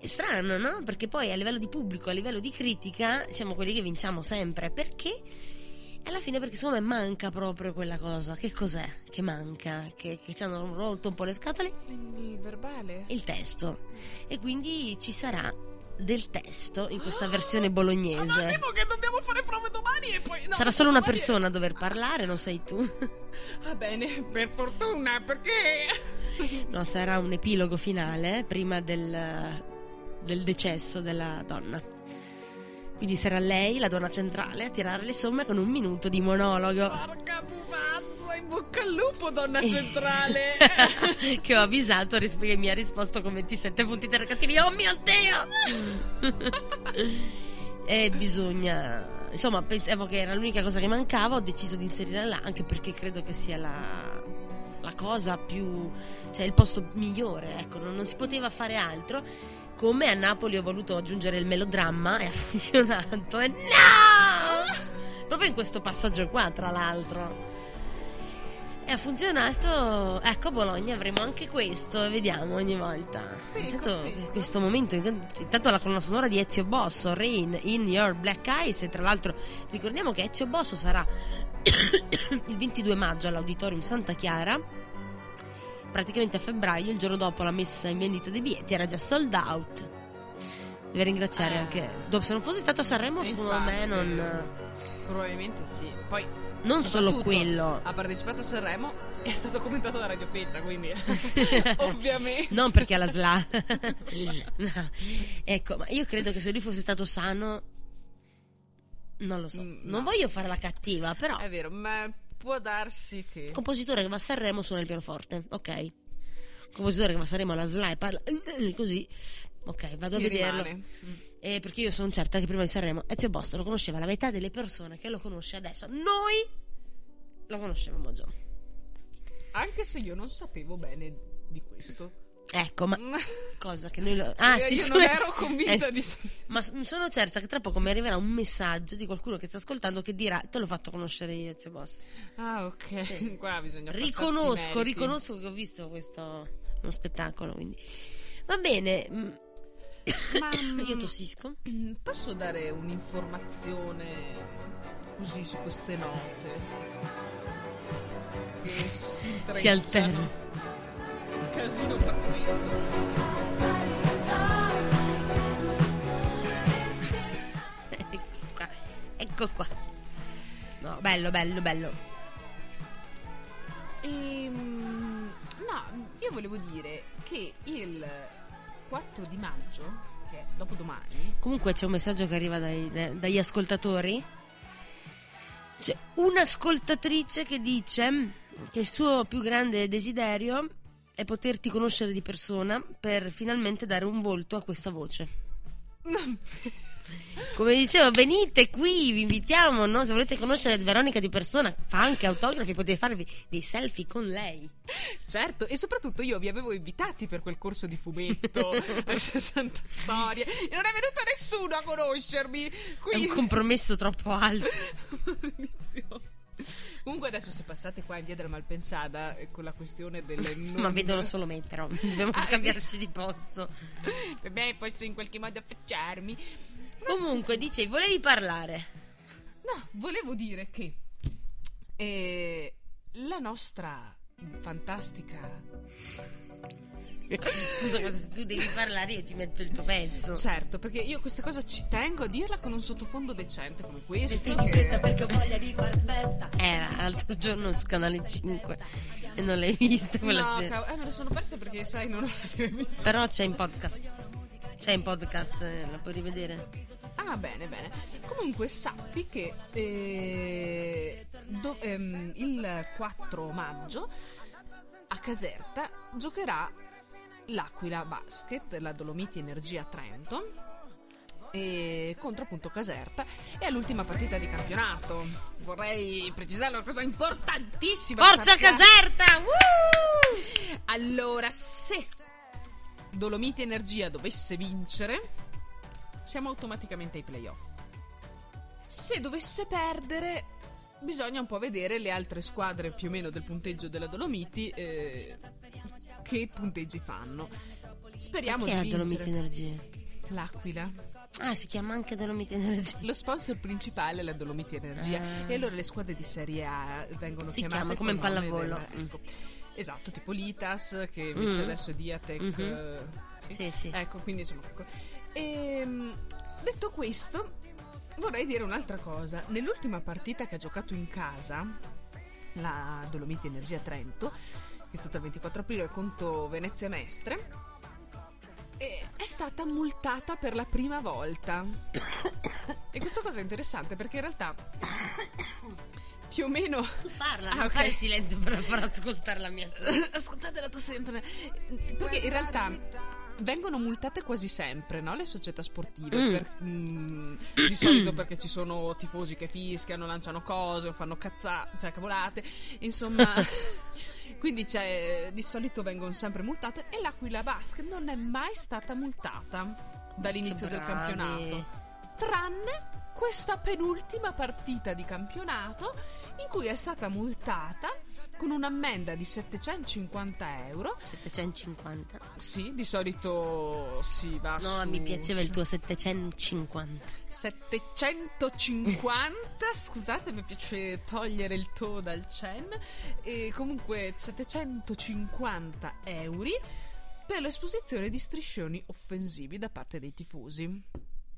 È strano, no? Perché poi a livello di pubblico, a livello di critica, siamo quelli che vinciamo sempre. Perché? Alla fine perché secondo me manca proprio quella cosa. Che cos'è che manca? Che, che ci hanno rotto un po' le scatole? Quindi verbale? Il testo. E quindi ci sarà del testo in questa versione bolognese. che dobbiamo fare prove domani e poi... no, Sarà solo una persona a dover parlare, non sei tu. Va bene, per fortuna, perché... No, sarà un epilogo finale prima del, del decesso della donna. Quindi sarà lei, la donna centrale, a tirare le somme con un minuto di monologo. Porca pupazza, in bocca al lupo, donna centrale. che ho avvisato che mi ha risposto con 27 punti interrogativi. Oh mio Dio! e bisogna. Insomma, pensavo che era l'unica cosa che mancava. Ho deciso di inserirla là, anche perché credo che sia la, la cosa più. cioè il posto migliore. Ecco, non, non si poteva fare altro. Come a Napoli ho voluto aggiungere il melodramma e ha funzionato. E no! Proprio in questo passaggio qua, tra l'altro. E ha funzionato. Ecco, a Bologna avremo anche questo. Vediamo ogni volta. Intanto, questo momento. Intanto la colonna sonora di Ezio Bosso, Rain in Your Black Eyes. E tra l'altro, ricordiamo che Ezio Bosso sarà il 22 maggio all'Auditorium Santa Chiara. Praticamente a febbraio, il giorno dopo la messa in vendita dei biglietti, era già sold out. Deve ringraziare Eh. anche. Dopo, se non fosse stato a Sanremo, secondo me non. Probabilmente sì. Poi Non solo quello. Ha partecipato a Sanremo e è stato commentato da Radio Feccia, quindi ovviamente. Non perché ha la SLA. No. Ecco, ma io credo che se lui fosse stato sano. Non lo so. Mm, Non no. voglio fare la cattiva, però. È vero, ma può darsi che Compositore che va a Sanremo suona il pianoforte, ok. Compositore che va a Sanremo alla SLA e parla così. Ok, vado a ti vederlo. rimane. Eh, perché io sono certa che prima di Sanremo Ezio Bosso lo conosceva la metà delle persone che lo conosce adesso. Noi lo conoscevamo già. Anche se io non sapevo bene di questo. Ecco, ma cosa che noi lo... Ah, Io- sì, io non ero convinta eh, di- Ma sono certa che tra poco mi arriverà un messaggio di qualcuno che sta ascoltando che dirà te l'ho fatto conoscere io, Ezio Boss. Ah, ok. Qua bisogna Riconosco, riconosco che ho visto questo uno spettacolo, quindi va bene. mm, Ma Io tossisco. mm, posso dare un'informazione così su queste note? Che si. Si alterna. Un casino pazzesco. Ecco qua. Ecco qua. No, bello, bello, bello. Ehm, no, io volevo dire che il 4 di maggio, che è dopodomani, Comunque c'è un messaggio che arriva dai- da- dagli ascoltatori. C'è un'ascoltatrice che dice che il suo più grande desiderio è poterti conoscere di persona per finalmente dare un volto a questa voce. Come dicevo, venite qui, vi invitiamo, no? Se volete conoscere Veronica di persona, fa anche autografi, potete farvi dei selfie con lei. Certo, e soprattutto io vi avevo invitati per quel corso di fumetto a 60 storie e non è venuto nessuno a conoscermi. È un Quindi... compromesso troppo alto. Maledizione. Comunque adesso se passate qua in via della Malpensada eh, con la questione delle non... Ma vedono solo me, però. Dobbiamo Ah, scambiarci di posto. Vabbè, posso in qualche modo affacciarmi. Comunque, dicevi, volevi parlare. No, volevo dire che eh, la nostra fantastica Scusa, cosa- se tu devi parlare, io ti metto il tuo pezzo. Certo, perché io questa cosa ci tengo a dirla con un sottofondo decente come questo. Vestiti in fretta perché ho voglia di far festa. Era l'altro giorno su canale 5 e non l'hai vista quella no, sera. cavolo, eh, me la sono persa perché sai, non ho la televisione. Però c'è in podcast. C'è in podcast, eh, la puoi rivedere. Ah, bene, bene. Comunque sappi che eh, do- ehm, il 4 maggio a Caserta giocherà l'Aquila Basket, la Dolomiti Energia Trento. E contro appunto Caserta e all'ultima partita di campionato vorrei precisare una cosa importantissima Forza Sappia- Caserta! Woo! allora, se Dolomiti Energia dovesse vincere, siamo automaticamente ai playoff. Se dovesse perdere, bisogna un po' vedere le altre squadre più o meno del punteggio della Dolomiti eh, che punteggi fanno. Speriamo Chi è di la vincere. Dolomiti Energia? L'Aquila. Ah, si chiama anche Dolomiti Energia. Lo sponsor principale è la Dolomiti Energia Ah. e allora le squadre di Serie A vengono Si chiamate chiama come in pallavolo. del- ecco. Esatto, tipo Litas che invece Mm. adesso è Diatec. Mhm. eh, sì. Sì, sì. Ecco, quindi insomma. ecco. Ehm, detto questo, vorrei dire un'altra cosa. Nell'ultima partita che ha giocato in casa, la Dolomiti Energia Trento, che è stata il 24 aprile contro Venezia Mestre, eh, è stata multata per la prima volta. E questa cosa è interessante perché in realtà più o meno parla, Ah, non ok. fare silenzio per far ascoltare la mia tosse. Ascoltate la tosse di Antonella. Perché in realtà vengono multate quasi sempre no? le società sportive. Mm. per- mm, di solito perché ci sono tifosi che fischiano, lanciano cose o fanno cazzate, cioè cavolate. Insomma, quindi c'è- di solito vengono sempre multate. E l'Aquila Basket non è mai stata multata dall'inizio del campionato. Tranne questa penultima partita di campionato in cui è stata multata con un'ammenda di 750 euro. 750. Sì, di solito si va No, su... mi piaceva il tuo 750. 750 scusate mi piace togliere il to dal cen e comunque 750 euro per l'esposizione di striscioni offensivi da parte dei tifosi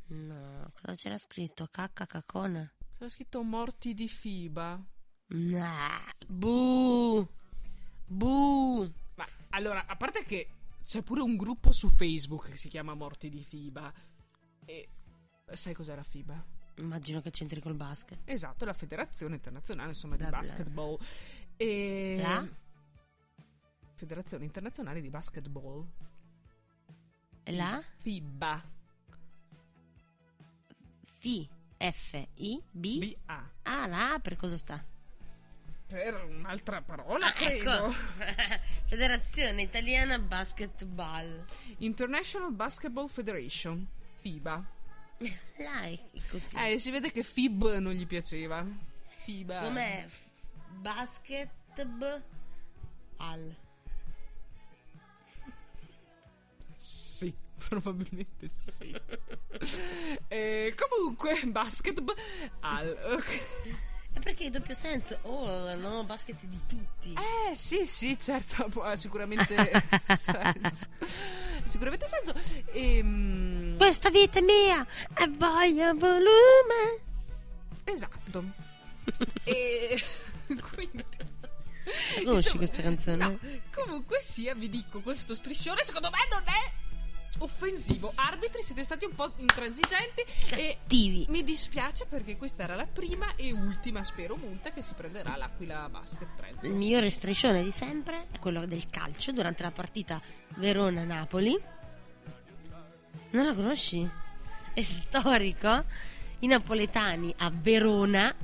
No, cosa c'era scritto? Cacca cacona. c'era scritto morti di FIBA Nah, bu. Bu. ma allora a parte che c'è pure un gruppo su Facebook che si chiama morti di FIBA e sai cos'era FIBA? Immagino che c'entri col basket. Esatto, la Federazione Internazionale insomma di Bla bla. Basketball. E... La? Federazione Internazionale di Basketball. La? FIBA. F. F. I. B. BA. Ah, la A per cosa sta? Per un'altra parola, Ah, ecco. Federazione Italiana Basketball. International Basketball Federation. FIBA. È così. Eh, si vede che FIB non gli piaceva. FIBA. Secondo me è f- basketball. Al. Sì, probabilmente sì. Eh, comunque, basketball. Al. ok. È perché è doppio senso. Oh, no, basket di tutti. Eh sì, sì, certo, sicuramente senso. Sicuramente senso. Ehm, Questa vita è mia e voglio volume. esatto. e quindi La conosci Insomma, questa canzone? No, comunque sia, vi dico, questo striscione secondo me non è offensivo. Arbitri siete stati un po' intransigenti e Cattivi. mi dispiace perché questa era la prima e ultima, spero, multa che si prenderà l'Aquila Basket Trento. Il migliore striscione di sempre è quello del calcio durante la partita Verona-Napoli. Non la conosci? È storico. I napoletani a Verona,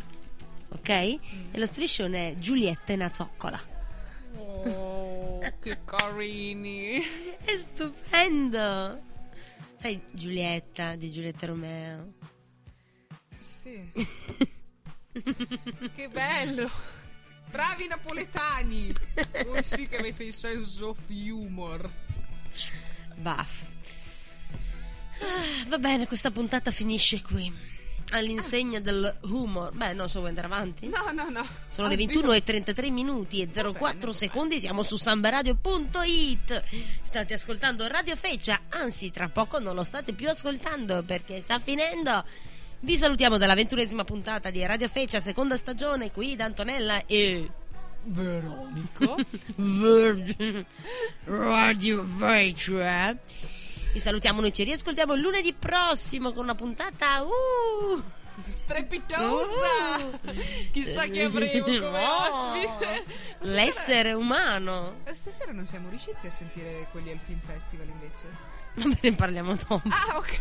ok? E lo striscione è Giulietta e Nazoccola. Oh, che carini. È stupendo. Sai, Giulietta di Giulietta Romeo. Sì. che bello. Bravi napoletani. Voi sì che avete il sense of humor. Baff. Ah, va bene, questa puntata finisce qui. All'insegna del humor. Beh, non so, vuoi andare avanti? No, no, no. Sono le Oddio. 21 e 33 minuti e 04 secondi, siamo su sambaradio.it. State ascoltando Radio Feccia, anzi tra poco non lo state più ascoltando perché sta finendo. Vi salutiamo dalla ventunesima puntata di Radio Feccia, seconda stagione, qui da Antonella e Veronico. Virgin Radio Feccia. Vi salutiamo, noi ci riascoltiamo lunedì prossimo con una puntata... Uh, Strepitosa. Uh. Chissà che avremo come No. ospite. Stasera- L'essere umano. Stasera non siamo riusciti a sentire quelli al Film Festival invece. Va bene, parliamo dopo. Ah, ok.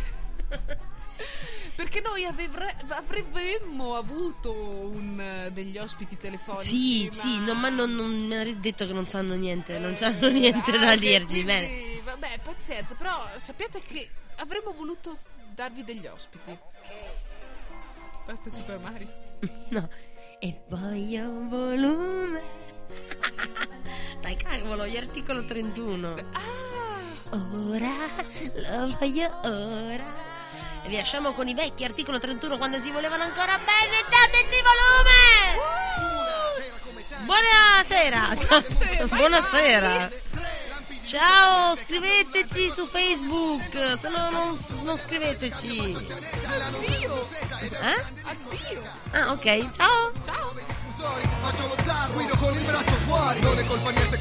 Perché noi avevre- avremmo avuto un, eh, degli ospiti telefonici. Sì, sì, no, ma non, non mi ha detto che non sanno niente, non Eh, sanno niente da anche dirci. quindi, Bene. Vabbè, pazienza, però sappiate che avremmo voluto darvi degli ospiti. Parte Super Mario. No. E voglio volume. Dai, cavolo, gli articolo 31. Ah! Ora, lo voglio ora. E vi lasciamo con i vecchi articolo 31 quando si volevano ancora bene. Dateci volume! Buonasera! Buonasera! Ciao, scriveteci su Facebook, se no non, non scriveteci. Addio! Eh? Addio! Ah, ok, ciao! Ciao! Faccio lo zar, guido con il braccio fuori Non è colpa mia se